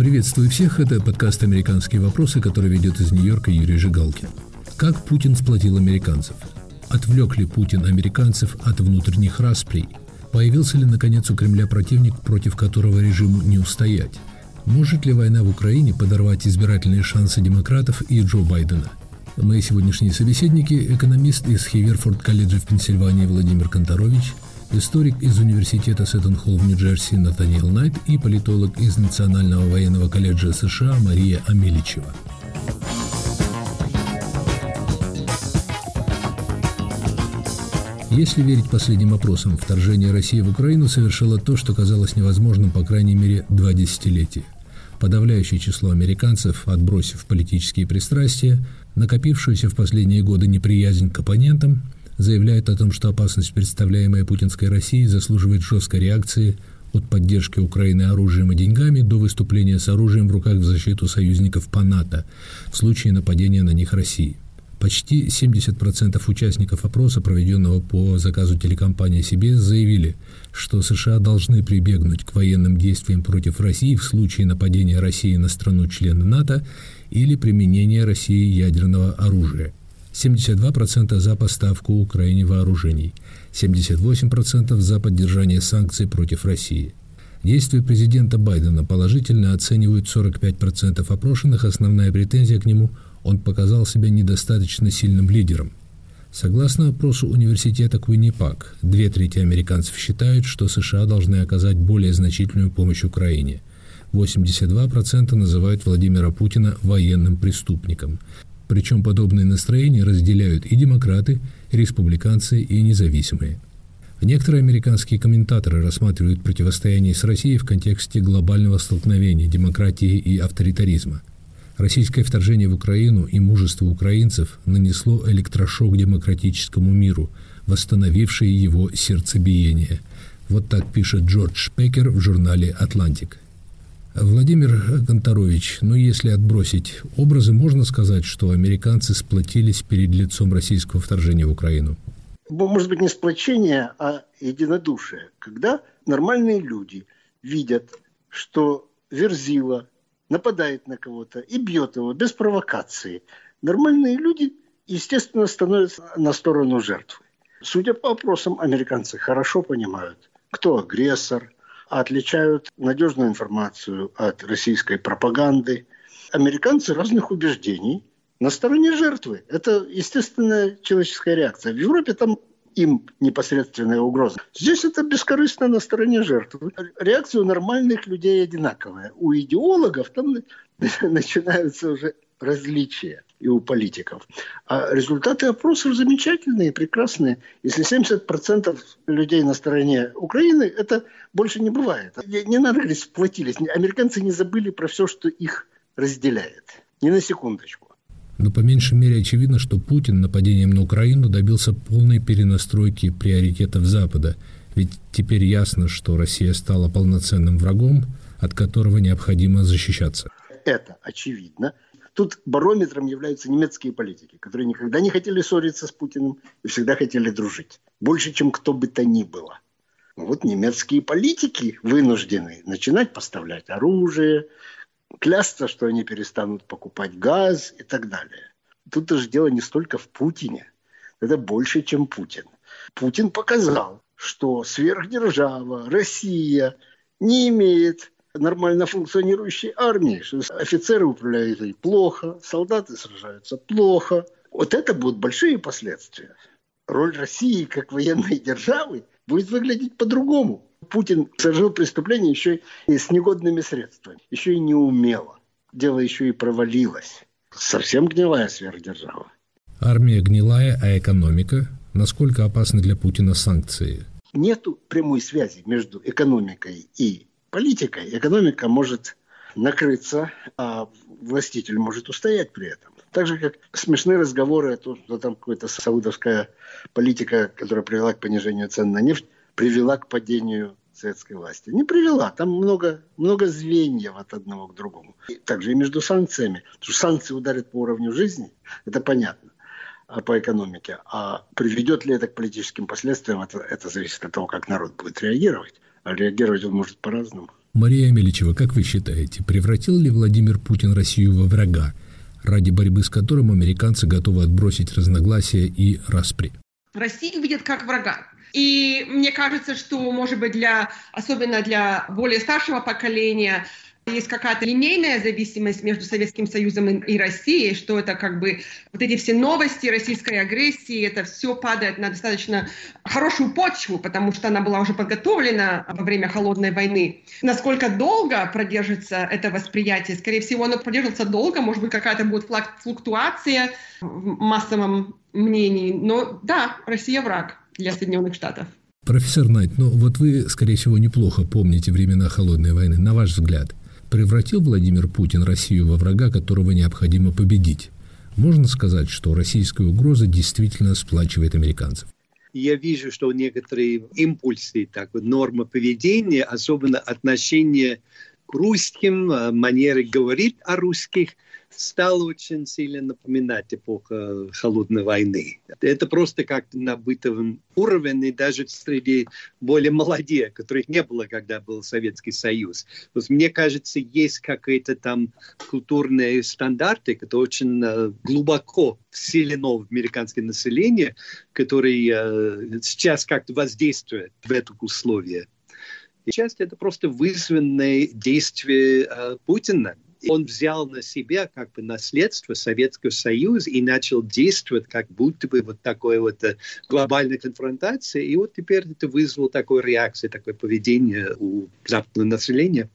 Приветствую всех, это подкаст «Американские вопросы», который ведет из Нью-Йорка Юрий Жигалкин. Как Путин сплотил американцев? Отвлек ли Путин американцев от внутренних расприй? Появился ли, наконец, у Кремля противник, против которого режиму не устоять? Может ли война в Украине подорвать избирательные шансы демократов и Джо Байдена? Мои сегодняшние собеседники – экономист из Хиверфорд колледжа в Пенсильвании Владимир Конторович – историк из университета Сеттон-Холл в Нью-Джерси Натаниэл Найт и политолог из Национального военного колледжа США Мария Амеличева. Если верить последним опросам, вторжение России в Украину совершило то, что казалось невозможным по крайней мере два десятилетия. Подавляющее число американцев, отбросив политические пристрастия, накопившуюся в последние годы неприязнь к оппонентам – заявляет о том, что опасность, представляемая путинской Россией, заслуживает жесткой реакции от поддержки Украины оружием и деньгами до выступления с оружием в руках в защиту союзников по НАТО в случае нападения на них России. Почти 70% участников опроса, проведенного по заказу телекомпании CBS, заявили, что США должны прибегнуть к военным действиям против России в случае нападения России на страну-члена НАТО или применения России ядерного оружия – 72% за поставку Украине вооружений, 78% за поддержание санкций против России. Действия президента Байдена положительно оценивают 45% опрошенных. Основная претензия к нему – он показал себя недостаточно сильным лидером. Согласно опросу университета Куиннипак, две трети американцев считают, что США должны оказать более значительную помощь Украине. 82% называют Владимира Путина военным преступником. Причем подобные настроения разделяют и демократы, и республиканцы, и независимые. Некоторые американские комментаторы рассматривают противостояние с Россией в контексте глобального столкновения демократии и авторитаризма. Российское вторжение в Украину и мужество украинцев нанесло электрошок демократическому миру, восстановившее его сердцебиение. Вот так пишет Джордж Шпекер в журнале «Атлантик». Владимир Гонторович, ну если отбросить образы, можно сказать, что американцы сплотились перед лицом российского вторжения в Украину? Может быть, не сплочение, а единодушие. Когда нормальные люди видят, что Верзила нападает на кого-то и бьет его без провокации, нормальные люди, естественно, становятся на сторону жертвы. Судя по опросам, американцы хорошо понимают, кто агрессор – отличают надежную информацию от российской пропаганды. Американцы разных убеждений на стороне жертвы. Это естественная человеческая реакция. В Европе там им непосредственная угроза. Здесь это бескорыстно на стороне жертвы. Реакция у нормальных людей одинаковая. У идеологов там начинаются уже различия и у политиков. А результаты опросов замечательные, прекрасные. Если 70% людей на стороне Украины, это больше не бывает. Не надо говорить, сплотились. Американцы не забыли про все, что их разделяет. Ни на секундочку. Но по меньшей мере очевидно, что Путин нападением на Украину добился полной перенастройки приоритетов Запада. Ведь теперь ясно, что Россия стала полноценным врагом, от которого необходимо защищаться. Это очевидно. Тут барометром являются немецкие политики, которые никогда не хотели ссориться с Путиным и всегда хотели дружить. Больше, чем кто бы то ни было. Вот немецкие политики вынуждены начинать поставлять оружие, клясться, что они перестанут покупать газ и так далее. Тут же дело не столько в Путине. Это больше, чем Путин. Путин показал, что сверхдержава, Россия не имеет нормально функционирующей армии. Что офицеры управляют ей плохо, солдаты сражаются плохо. Вот это будут большие последствия. Роль России как военной державы будет выглядеть по-другому. Путин совершил преступление еще и с негодными средствами, еще и неумело. Дело еще и провалилось. Совсем гнилая сверхдержава. Армия гнилая, а экономика? Насколько опасны для Путина санкции? Нету прямой связи между экономикой и политикой экономика может накрыться, а властитель может устоять при этом. Так же, как смешные разговоры о том, что там какая-то саудовская политика, которая привела к понижению цен на нефть, привела к падению советской власти. Не привела. Там много, много звеньев от одного к другому. И также и между санкциями. Потому что санкции ударят по уровню жизни, это понятно, а по экономике. А приведет ли это к политическим последствиям, это, это зависит от того, как народ будет реагировать. А реагировать он может по-разному. Мария Меличева, как вы считаете, превратил ли Владимир Путин Россию во врага, ради борьбы с которым американцы готовы отбросить разногласия и распри? Россию видят как врага. И мне кажется, что, может быть, для, особенно для более старшего поколения, есть какая-то линейная зависимость между Советским Союзом и Россией, что это как бы вот эти все новости российской агрессии, это все падает на достаточно хорошую почву, потому что она была уже подготовлена во время Холодной войны. Насколько долго продержится это восприятие? Скорее всего, оно продержится долго, может быть, какая-то будет флуктуация в массовом мнении. Но да, Россия враг для Соединенных Штатов. Профессор Найт, ну вот вы, скорее всего, неплохо помните времена Холодной войны. На ваш взгляд, Превратил Владимир Путин Россию во врага, которого необходимо победить? Можно сказать, что российская угроза действительно сплачивает американцев? я вижу, что некоторые импульсы, так вот, нормы поведения, особенно отношение к русским, э, манеры говорить о русских – стало очень сильно напоминать эпоху холодной войны. Это просто как на бытовом уровне, и даже среди более молодых, которых не было, когда был Советский Союз. Есть, мне кажется, есть какие-то там культурные стандарты, которые очень э, глубоко вселено в американское население, которые э, сейчас как-то воздействуют в это условие. И часть это просто вызванные действия э, Путина он взял на себя как бы наследство Советского Союза и начал действовать как будто бы вот такой вот э, глобальной конфронтации. И вот теперь это вызвало такую реакцию, такое поведение у западного населения.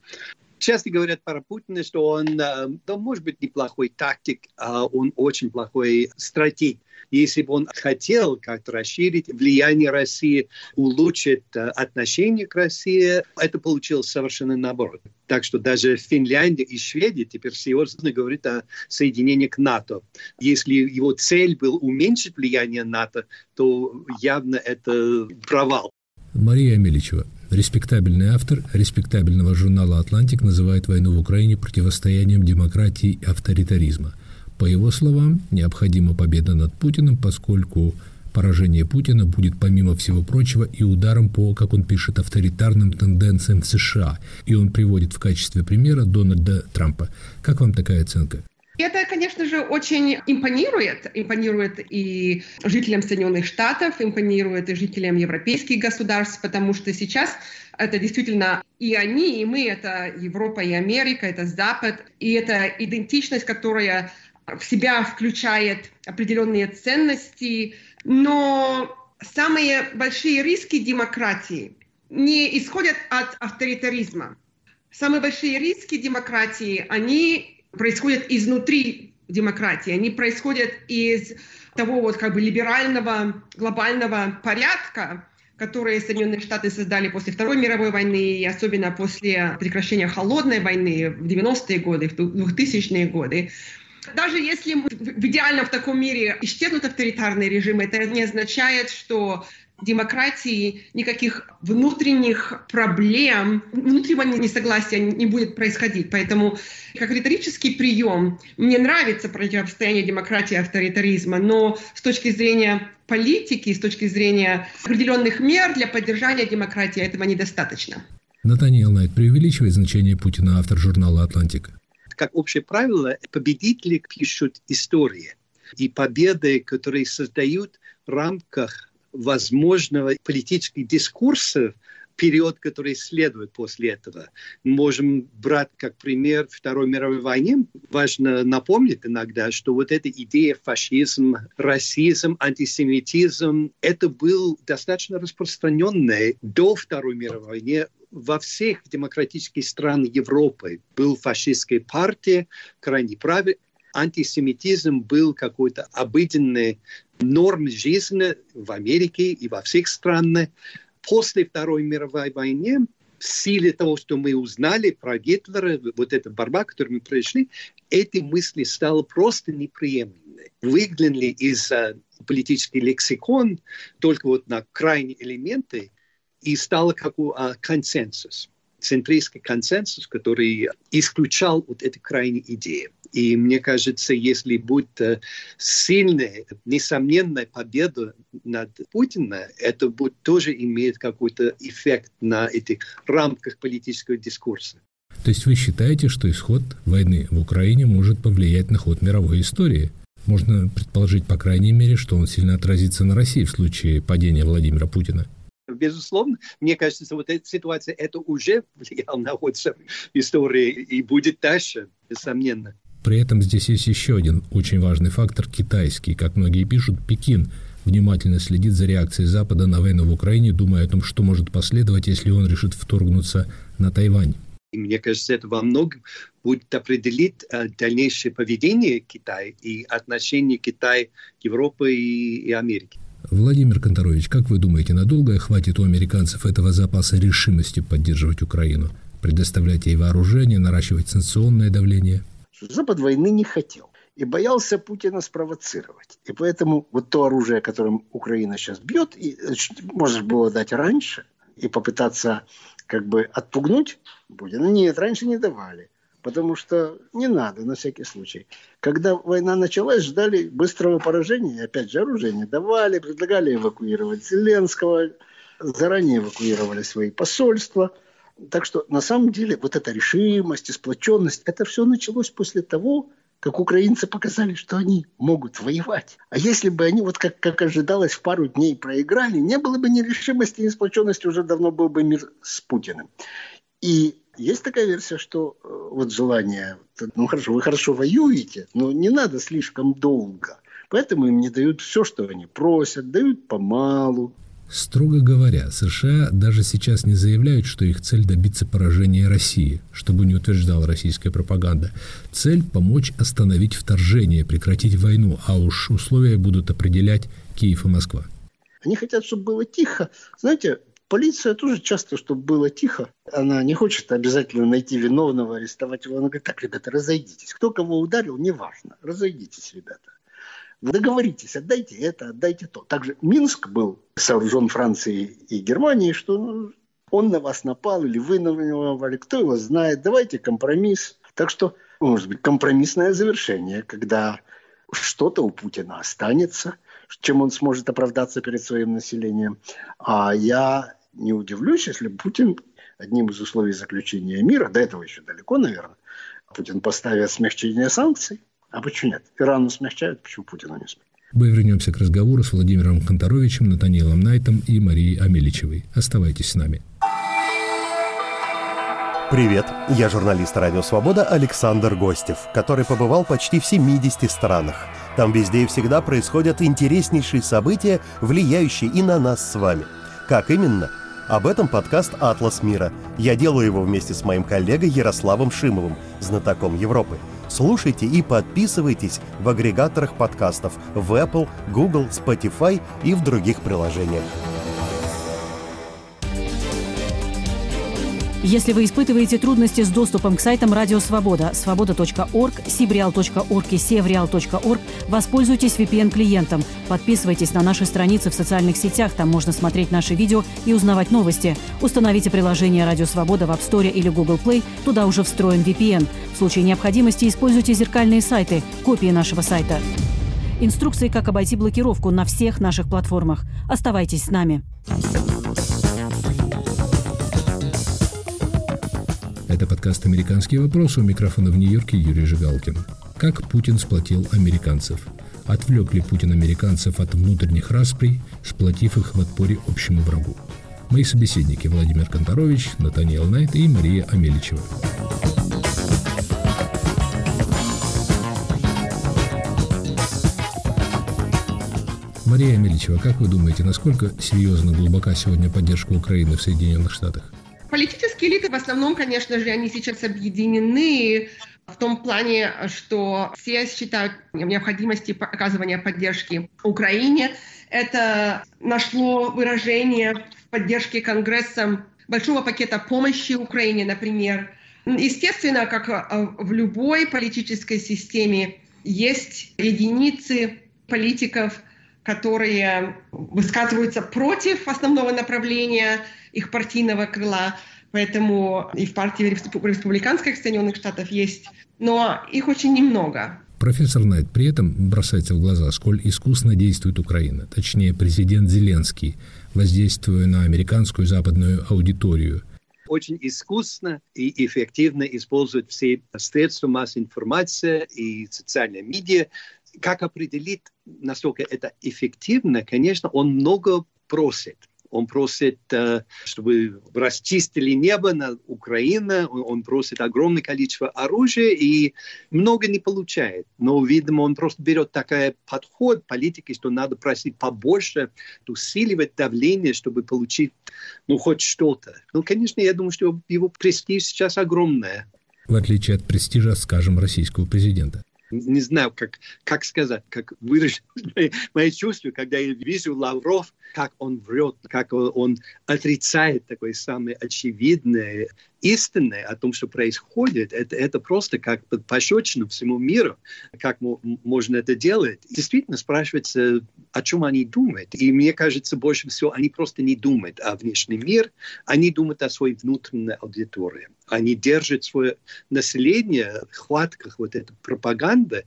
Часто говорят про Путина, что он, э, да, может быть, неплохой тактик, а он очень плохой стратег. Если бы он хотел как-то расширить влияние России, улучшить э, отношение к России, это получилось совершенно наоборот. Так что даже Финляндия и Швеция теперь серьезно говорят о соединении к НАТО. Если его цель был уменьшить влияние НАТО, то явно это провал. Мария Амеличева, респектабельный автор респектабельного журнала «Атлантик» называет войну в Украине противостоянием демократии и авторитаризма – по его словам, необходима победа над Путиным, поскольку поражение Путина будет, помимо всего прочего, и ударом по, как он пишет, авторитарным тенденциям в США. И он приводит в качестве примера Дональда Трампа. Как вам такая оценка? Это, конечно же, очень импонирует. Импонирует и жителям Соединенных Штатов, импонирует и жителям европейских государств, потому что сейчас это действительно и они, и мы, это Европа и Америка, это Запад, и это идентичность, которая в себя включает определенные ценности, но самые большие риски демократии не исходят от авторитаризма. Самые большие риски демократии, они происходят изнутри демократии, они происходят из того вот как бы либерального глобального порядка, которые Соединенные Штаты создали после Второй мировой войны и особенно после прекращения холодной войны в 90-е годы, в 2000-е годы. Даже если в идеально в таком мире исчезнут авторитарные режимы, это не означает, что демократии никаких внутренних проблем, внутреннего несогласия не будет происходить. Поэтому как риторический прием мне нравится противостояние демократии и авторитаризма, но с точки зрения политики, с точки зрения определенных мер для поддержания демократии этого недостаточно. Натаниэл Найт преувеличивает значение Путина, автор журнала «Атлантика» как общее правило, победители пишут истории. И победы, которые создают в рамках возможного политического дискурса, период, который следует после этого. Мы можем брать как пример Второй мировой войны. Важно напомнить иногда, что вот эта идея фашизм, расизм, антисемитизм, это был достаточно распространенный до Второй мировой войны во всех демократических странах Европы. Был фашистская партия, крайне правый, антисемитизм был какой-то обыденной норм жизни в Америке и во всех странах после Второй мировой войны в силе того, что мы узнали про Гитлера, вот эта борьба, которую мы прошли, эти мысли стали просто неприемлемы. Выглянули из uh, политический лексикон только вот на крайние элементы и стало как uh, консенсус, центристский консенсус, который исключал вот эти крайние идеи. И мне кажется, если будет э, сильная, несомненная победа над Путиным, это будет тоже иметь какой-то эффект на этих рамках политического дискурса. То есть вы считаете, что исход войны в Украине может повлиять на ход мировой истории? Можно предположить, по крайней мере, что он сильно отразится на России в случае падения Владимира Путина. Безусловно, мне кажется, вот эта ситуация, это уже влияло на ход истории и будет дальше, несомненно. При этом здесь есть еще один очень важный фактор – китайский. Как многие пишут, Пекин внимательно следит за реакцией Запада на войну в Украине, думая о том, что может последовать, если он решит вторгнуться на Тайвань. И мне кажется, это во многом будет определить э, дальнейшее поведение Китая и отношение Китая к Европе и, и Америке. Владимир Конторович, как вы думаете, надолго хватит у американцев этого запаса решимости поддерживать Украину, предоставлять ей вооружение, наращивать санкционное давление – Запад войны не хотел и боялся Путина спровоцировать. И поэтому вот то оружие, которым Украина сейчас бьет, и, можно было дать раньше и попытаться как бы отпугнуть Путина. Нет, раньше не давали. Потому что не надо, на всякий случай. Когда война началась, ждали быстрого поражения. Опять же, оружие не давали, предлагали эвакуировать Зеленского, заранее эвакуировали свои посольства – так что на самом деле вот эта решимость и сплоченность, это все началось после того, как украинцы показали, что они могут воевать. А если бы они, вот как, как ожидалось, в пару дней проиграли, не было бы ни решимости, ни сплоченности, уже давно был бы мир с Путиным. И есть такая версия, что э, вот желание, ну хорошо, вы хорошо воюете, но не надо слишком долго. Поэтому им не дают все, что они просят, дают помалу, Строго говоря, США даже сейчас не заявляют, что их цель добиться поражения России, чтобы не утверждала российская пропаганда. Цель – помочь остановить вторжение, прекратить войну, а уж условия будут определять Киев и Москва. Они хотят, чтобы было тихо. Знаете, полиция тоже часто, чтобы было тихо. Она не хочет обязательно найти виновного, арестовать его. Она говорит, так, ребята, разойдитесь. Кто кого ударил, неважно. Разойдитесь, ребята. Договоритесь, отдайте это, отдайте то. Также Минск был сооружен Францией и Германией, что ну, он на вас напал или вы на него напали, кто его знает, давайте компромисс. Так что, может быть, компромиссное завершение, когда что-то у Путина останется, чем он сможет оправдаться перед своим населением. А я не удивлюсь, если Путин одним из условий заключения мира, до этого еще далеко, наверное, Путин поставит смягчение санкций, а почему нет? Ирану смягчают, почему Путину не смягчают? Мы вернемся к разговору с Владимиром Конторовичем, Натаниэлом Найтом и Марией Амеличевой. Оставайтесь с нами. Привет, я журналист «Радио Свобода» Александр Гостев, который побывал почти в 70 странах. Там везде и всегда происходят интереснейшие события, влияющие и на нас с вами. Как именно? Об этом подкаст «Атлас мира». Я делаю его вместе с моим коллегой Ярославом Шимовым, знатоком Европы – Слушайте и подписывайтесь в агрегаторах подкастов в Apple, Google, Spotify и в других приложениях. Если вы испытываете трудности с доступом к сайтам Радио Свобода, свобода.орг, сибреал.орг и севреал.орг, воспользуйтесь VPN-клиентом. Подписывайтесь на наши страницы в социальных сетях, там можно смотреть наши видео и узнавать новости. Установите приложение Радио Свобода в App Store или Google Play, туда уже встроен VPN. В случае необходимости используйте зеркальные сайты, копии нашего сайта. Инструкции, как обойти блокировку на всех наших платформах. Оставайтесь с нами. Это подкаст «Американские вопросы» у микрофона в Нью-Йорке Юрий Жигалкин. Как Путин сплотил американцев? Отвлек ли Путин американцев от внутренних расприй, сплотив их в отпоре общему врагу? Мои собеседники Владимир Конторович, Натаниэл Найт и Мария Амеличева. Мария Амеличева, как вы думаете, насколько серьезно глубока сегодня поддержка Украины в Соединенных Штатах? Политические элиты в основном, конечно же, они сейчас объединены в том плане, что все считают необходимости оказывания поддержки Украине. Это нашло выражение в поддержке Конгрессом большого пакета помощи Украине, например. Естественно, как э, в любой политической системе, есть единицы политиков, которые высказываются против основного направления их партийного крыла. Поэтому и в партии республиканских Соединенных Штатов есть, но их очень немного. Профессор Найт, при этом бросается в глаза, сколь искусно действует Украина, точнее президент Зеленский, воздействуя на американскую западную аудиторию – очень искусно и эффективно использует все средства массовой информации и социальные медиа. Как определить, насколько это эффективно? Конечно, он много просит – он просит, э, чтобы расчистили небо над Украиной, он просит огромное количество оружия и много не получает. Но, видимо, он просто берет такой подход политики, что надо просить побольше, усиливать давление, чтобы получить, ну, хоть что-то. Ну, конечно, я думаю, что его престиж сейчас огромное. В отличие от престижа, скажем, российского президента не знаю, как, как сказать, как выразить мои, мои чувства, когда я вижу Лавров, как он врет, как он отрицает такое самое очевидное истины о том, что происходит, это, это просто как пощечина всему миру, как можно это делать. Действительно спрашивается, о чем они думают. И мне кажется, больше всего они просто не думают о внешнем мире, они думают о своей внутренней аудитории. Они держат свое население в хватках вот этой пропаганды,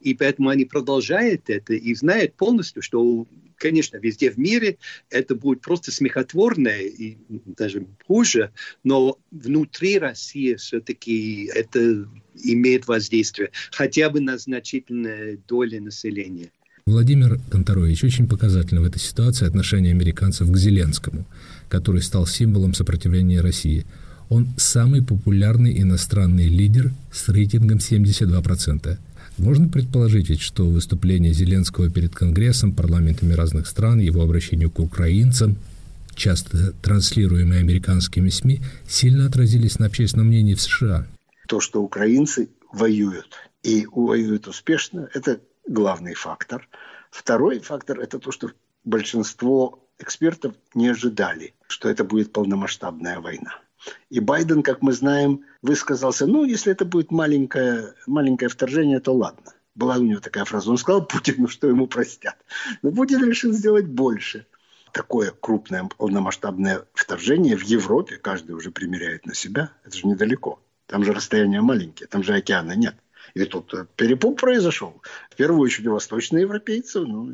и поэтому они продолжают это и знают полностью, что конечно, везде в мире это будет просто смехотворно и даже хуже, но внутри России все-таки это имеет воздействие хотя бы на значительную долю населения. Владимир Конторович, очень показательно в этой ситуации отношение американцев к Зеленскому, который стал символом сопротивления России. Он самый популярный иностранный лидер с рейтингом 72%. Можно предположить ведь, что выступление Зеленского перед Конгрессом, парламентами разных стран, его обращение к украинцам, часто транслируемые американскими СМИ, сильно отразились на общественном мнении в США. То, что украинцы воюют и воюют успешно, это главный фактор. Второй фактор – это то, что большинство экспертов не ожидали, что это будет полномасштабная война. И Байден, как мы знаем, высказался, ну, если это будет маленькое, маленькое вторжение, то ладно. Была у него такая фраза. Он сказал Путину, что ему простят. Но Путин решил сделать больше. Такое крупное полномасштабное вторжение в Европе каждый уже примеряет на себя. Это же недалеко. Там же расстояние маленькие, там же океана нет. И тут перепуг произошел. В первую очередь у восточноевропейцев, ну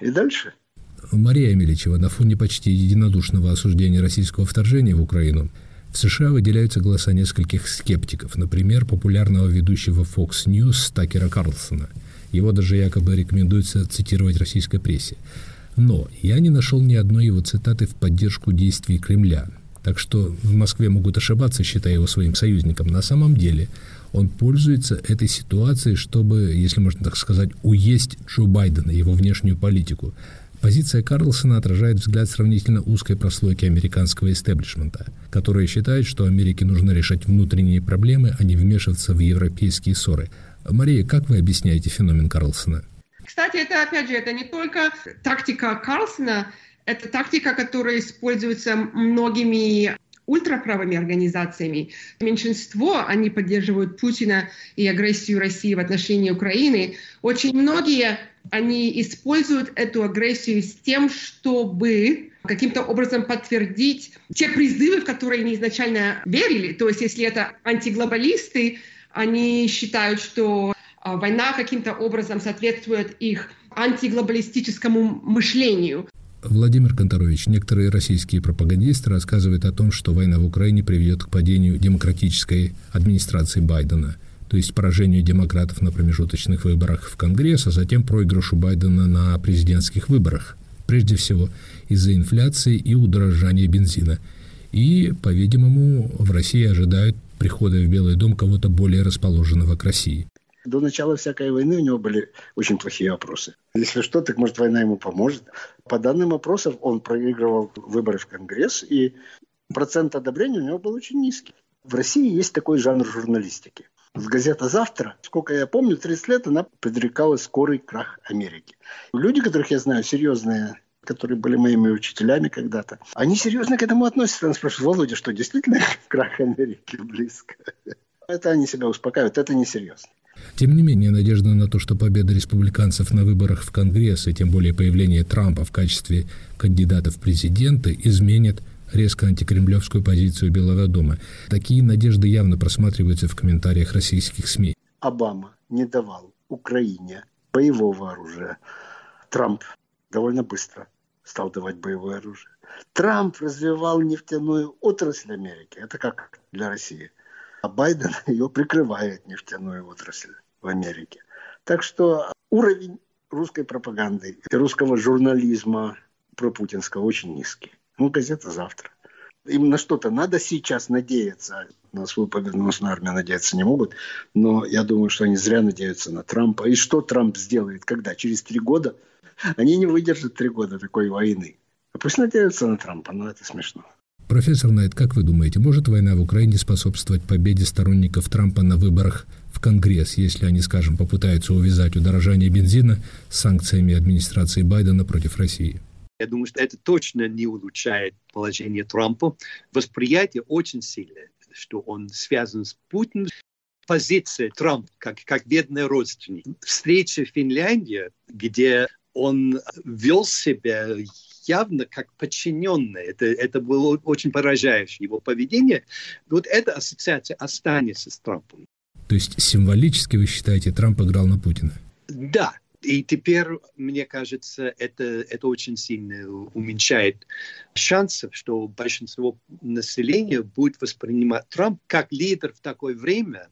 и дальше. Мария Миличева на фоне почти единодушного осуждения российского вторжения в Украину в США выделяются голоса нескольких скептиков, например, популярного ведущего Fox News Такера Карлсона. Его даже якобы рекомендуется цитировать российской прессе. Но я не нашел ни одной его цитаты в поддержку действий Кремля. Так что в Москве могут ошибаться, считая его своим союзником. На самом деле он пользуется этой ситуацией, чтобы, если можно так сказать, уесть Джо Байдена, его внешнюю политику. Позиция Карлсона отражает взгляд сравнительно узкой прослойки американского истеблишмента, которые считают, что Америке нужно решать внутренние проблемы, а не вмешиваться в европейские ссоры. Мария, как вы объясняете феномен Карлсона? Кстати, это, опять же, это не только тактика Карлсона, это тактика, которая используется многими ультраправыми организациями. Меньшинство, они поддерживают Путина и агрессию России в отношении Украины. Очень многие, они используют эту агрессию с тем, чтобы каким-то образом подтвердить те призывы, в которые они изначально верили. То есть если это антиглобалисты, они считают, что а, война каким-то образом соответствует их антиглобалистическому мышлению. Владимир Конторович, некоторые российские пропагандисты рассказывают о том, что война в Украине приведет к падению демократической администрации Байдена, то есть поражению демократов на промежуточных выборах в Конгресс, а затем проигрышу Байдена на президентских выборах. Прежде всего из-за инфляции и удорожания бензина. И, по-видимому, в России ожидают прихода в Белый дом кого-то более расположенного к России. До начала всякой войны у него были очень плохие опросы. Если что, так может война ему поможет. По данным опросов он проигрывал выборы в Конгресс, и процент одобрения у него был очень низкий. В России есть такой жанр журналистики. В газета «Завтра», сколько я помню, 30 лет она предрекала скорый крах Америки. Люди, которых я знаю, серьезные которые были моими учителями когда-то, они серьезно к этому относятся. Они спрашивают, Володя, что действительно крах Америки близко? Это они себя успокаивают, это несерьезно. Тем не менее, надежда на то, что победа республиканцев на выборах в Конгресс и тем более появление Трампа в качестве кандидата в президенты изменит резко антикремлевскую позицию Белого дома. Такие надежды явно просматриваются в комментариях российских СМИ. Обама не давал Украине боевого оружия. Трамп довольно быстро стал давать боевое оружие. Трамп развивал нефтяную отрасль Америки. Это как для России. А Байден ее прикрывает, нефтяную отрасль в Америке. Так что уровень русской пропаганды и русского журнализма пропутинского очень низкий. Ну, газета завтра. Им на что-то надо сейчас надеяться. На свою победоносную армию надеяться не могут. Но я думаю, что они зря надеются на Трампа. И что Трамп сделает? Когда? Через три года? Они не выдержат три года такой войны. А пусть надеются на Трампа, но это смешно. Профессор Найт, как вы думаете, может война в Украине способствовать победе сторонников Трампа на выборах в Конгресс, если они, скажем, попытаются увязать удорожание бензина с санкциями администрации Байдена против России? Я думаю, что это точно не улучшает положение Трампа. Восприятие очень сильное, что он связан с Путиным. Позиция Трампа как, как бедный родственник. Встреча в Финляндии, где он вел себя явно как подчиненный. Это, это было очень поражающее его поведение. Вот эта ассоциация останется с Трампом. То есть символически вы считаете, Трамп играл на Путина? Да. И теперь, мне кажется, это, это очень сильно уменьшает шансов, что большинство населения будет воспринимать Трамп как лидер в такое время.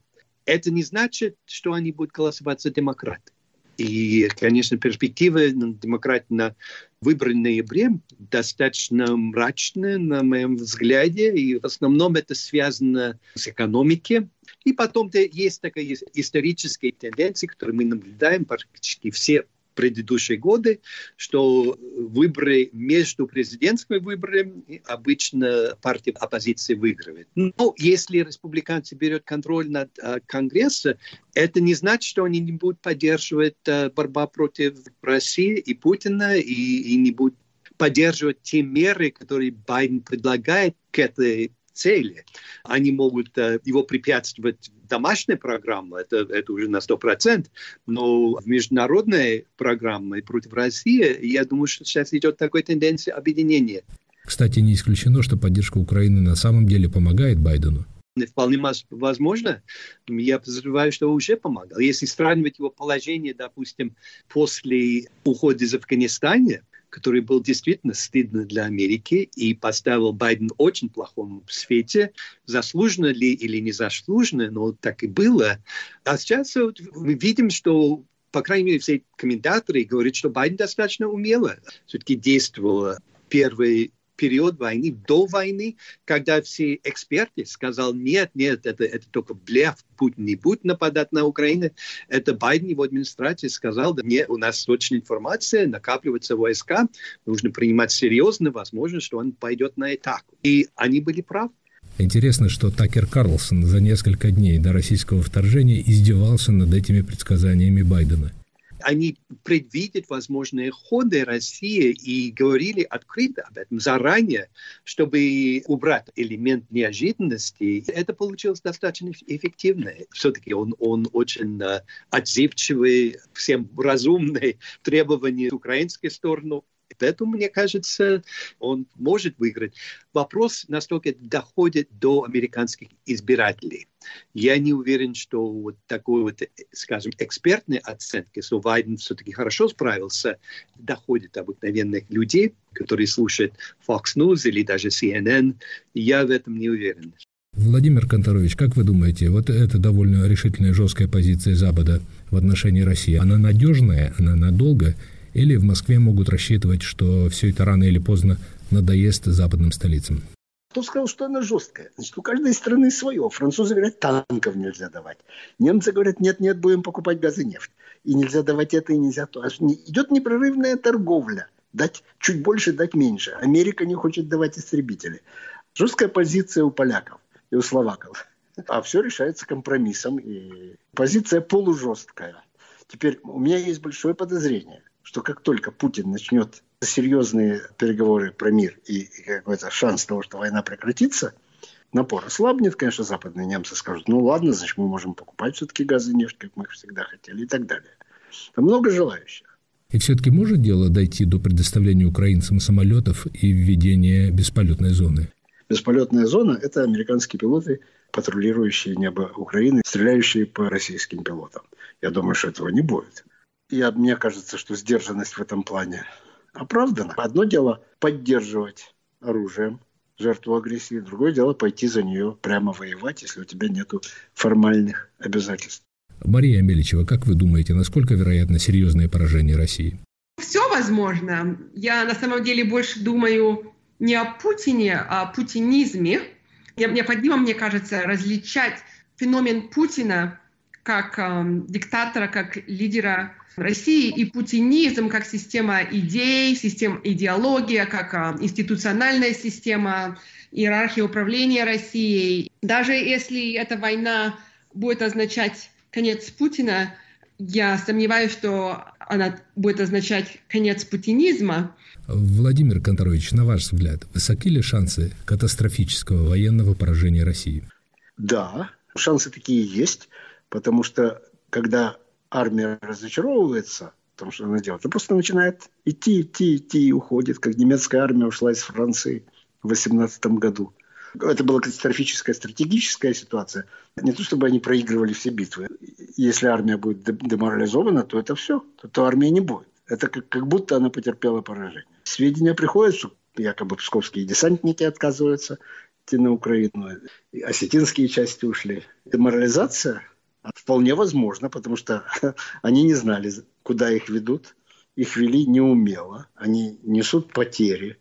Это не значит, что они будут голосовать за демократа. И, конечно, перспективы демократии на выборы в ноябре достаточно мрачные, на моем взгляде, и в основном это связано с экономикой. И потом есть такая историческая тенденция, которую мы наблюдаем практически все предыдущие годы, что выборы между президентскими выборами обычно партия оппозиции выигрывает. Но если республиканцы берут контроль над э, Конгрессом, это не значит, что они не будут поддерживать э, борьбу против России и Путина, и, и не будут поддерживать те меры, которые Байден предлагает к этой цели. Они могут э, его препятствовать домашняя программа, это, это уже на 100%, но в международной программе против России, я думаю, что сейчас идет такой тенденция объединения. Кстати, не исключено, что поддержка Украины на самом деле помогает Байдену. Вполне возможно. Я подозреваю, что уже помогал. Если сравнивать его положение, допустим, после ухода из Афганистана, который был действительно стыдно для Америки и поставил Байден в очень плохом свете, заслуженно ли или не заслуженно, но так и было. А сейчас вот мы видим, что по крайней мере, все комментаторы говорят, что Байден достаточно умело все-таки действовал первые период войны, до войны, когда все эксперты сказали, нет, нет, это, это только блеф, Путин не будет нападать на Украину. Это Байден, его администрация сказал, да нет, у нас точная информация, накапливаются войска, нужно принимать серьезно, возможно, что он пойдет на атаку. И они были правы. Интересно, что Такер Карлсон за несколько дней до российского вторжения издевался над этими предсказаниями Байдена они предвидят возможные ходы России и говорили открыто об этом заранее, чтобы убрать элемент неожиданности. Это получилось достаточно эффективно. Все-таки он, он очень uh, отзывчивый, всем разумный требования украинской стороны Поэтому, мне кажется, он может выиграть. Вопрос настолько доходит до американских избирателей. Я не уверен, что вот такой вот, скажем, экспертной оценки, что Байден все-таки хорошо справился, доходит до обыкновенных людей, которые слушают Fox News или даже CNN. Я в этом не уверен. Владимир Конторович, как вы думаете, вот эта довольно решительная жесткая позиция Запада в отношении России, она надежная, она надолго или в Москве могут рассчитывать, что все это рано или поздно надоест западным столицам? Кто сказал, что она жесткая? Значит, у каждой страны свое. Французы говорят, танков нельзя давать. Немцы говорят, нет-нет, будем покупать газ и нефть. И нельзя давать это, и нельзя то. Идет непрерывная торговля. Дать чуть больше, дать меньше. Америка не хочет давать истребители. Жесткая позиция у поляков и у словаков. А все решается компромиссом. И позиция полужесткая. Теперь у меня есть большое подозрение что как только Путин начнет серьезные переговоры про мир и какой-то шанс того, что война прекратится, напор ослабнет, конечно, западные немцы скажут, ну ладно, значит, мы можем покупать все-таки газ и нефть, как мы всегда хотели и так далее. Там много желающих. И все-таки может дело дойти до предоставления украинцам самолетов и введения бесполетной зоны? Бесполетная зона – это американские пилоты, патрулирующие небо Украины, стреляющие по российским пилотам. Я думаю, что этого не будет. И мне кажется, что сдержанность в этом плане оправдана. Одно дело поддерживать оружием жертву агрессии, другое дело пойти за нее прямо воевать, если у тебя нет формальных обязательств. Мария Меличева, как вы думаете, насколько вероятно серьезное поражение России? Все возможно. Я на самом деле больше думаю не о Путине, а о путинизме. Необходимо, мне кажется, различать феномен Путина как э, диктатора, как лидера России и путинизм как система идей, система идеология, как э, институциональная система, иерархия управления Россией. Даже если эта война будет означать конец Путина, я сомневаюсь, что она будет означать конец путинизма. Владимир Конторович, на ваш взгляд, высоки ли шансы катастрофического военного поражения России? Да, шансы такие есть, потому что когда армия разочаровывается в том, что она делает, она просто начинает идти, идти, идти и уходит, как немецкая армия ушла из Франции в 18 году. Это была катастрофическая стратегическая ситуация. Не то, чтобы они проигрывали все битвы. Если армия будет деморализована, то это все. То, то армии не будет. Это как, как будто она потерпела поражение. Сведения приходят, что якобы псковские десантники отказываются идти на Украину, осетинские части ушли. Деморализация вполне возможно, потому что они не знали, куда их ведут. Их вели неумело. Они несут потери.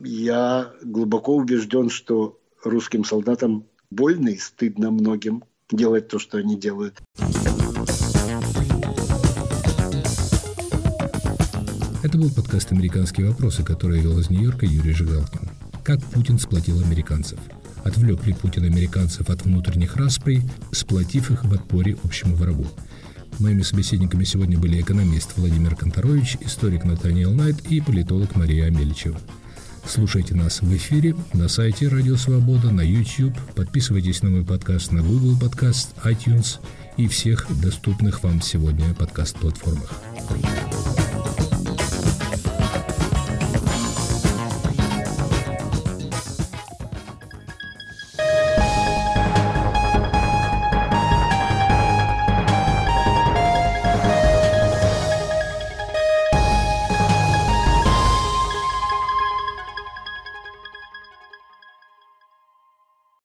Я глубоко убежден, что русским солдатам больно и стыдно многим делать то, что они делают. Это был подкаст «Американские вопросы», который вел из Нью-Йорка Юрий Жигалкин. Как Путин сплотил американцев? Отвлек ли Путин американцев от внутренних расприй, сплотив их в отпоре общему врагу? Моими собеседниками сегодня были экономист Владимир Конторович, историк Натаниэл Найт и политолог Мария Амельчева. Слушайте нас в эфире на сайте Радио Свобода, на YouTube. Подписывайтесь на мой подкаст на Google Подкаст, iTunes и всех доступных вам сегодня подкаст-платформах.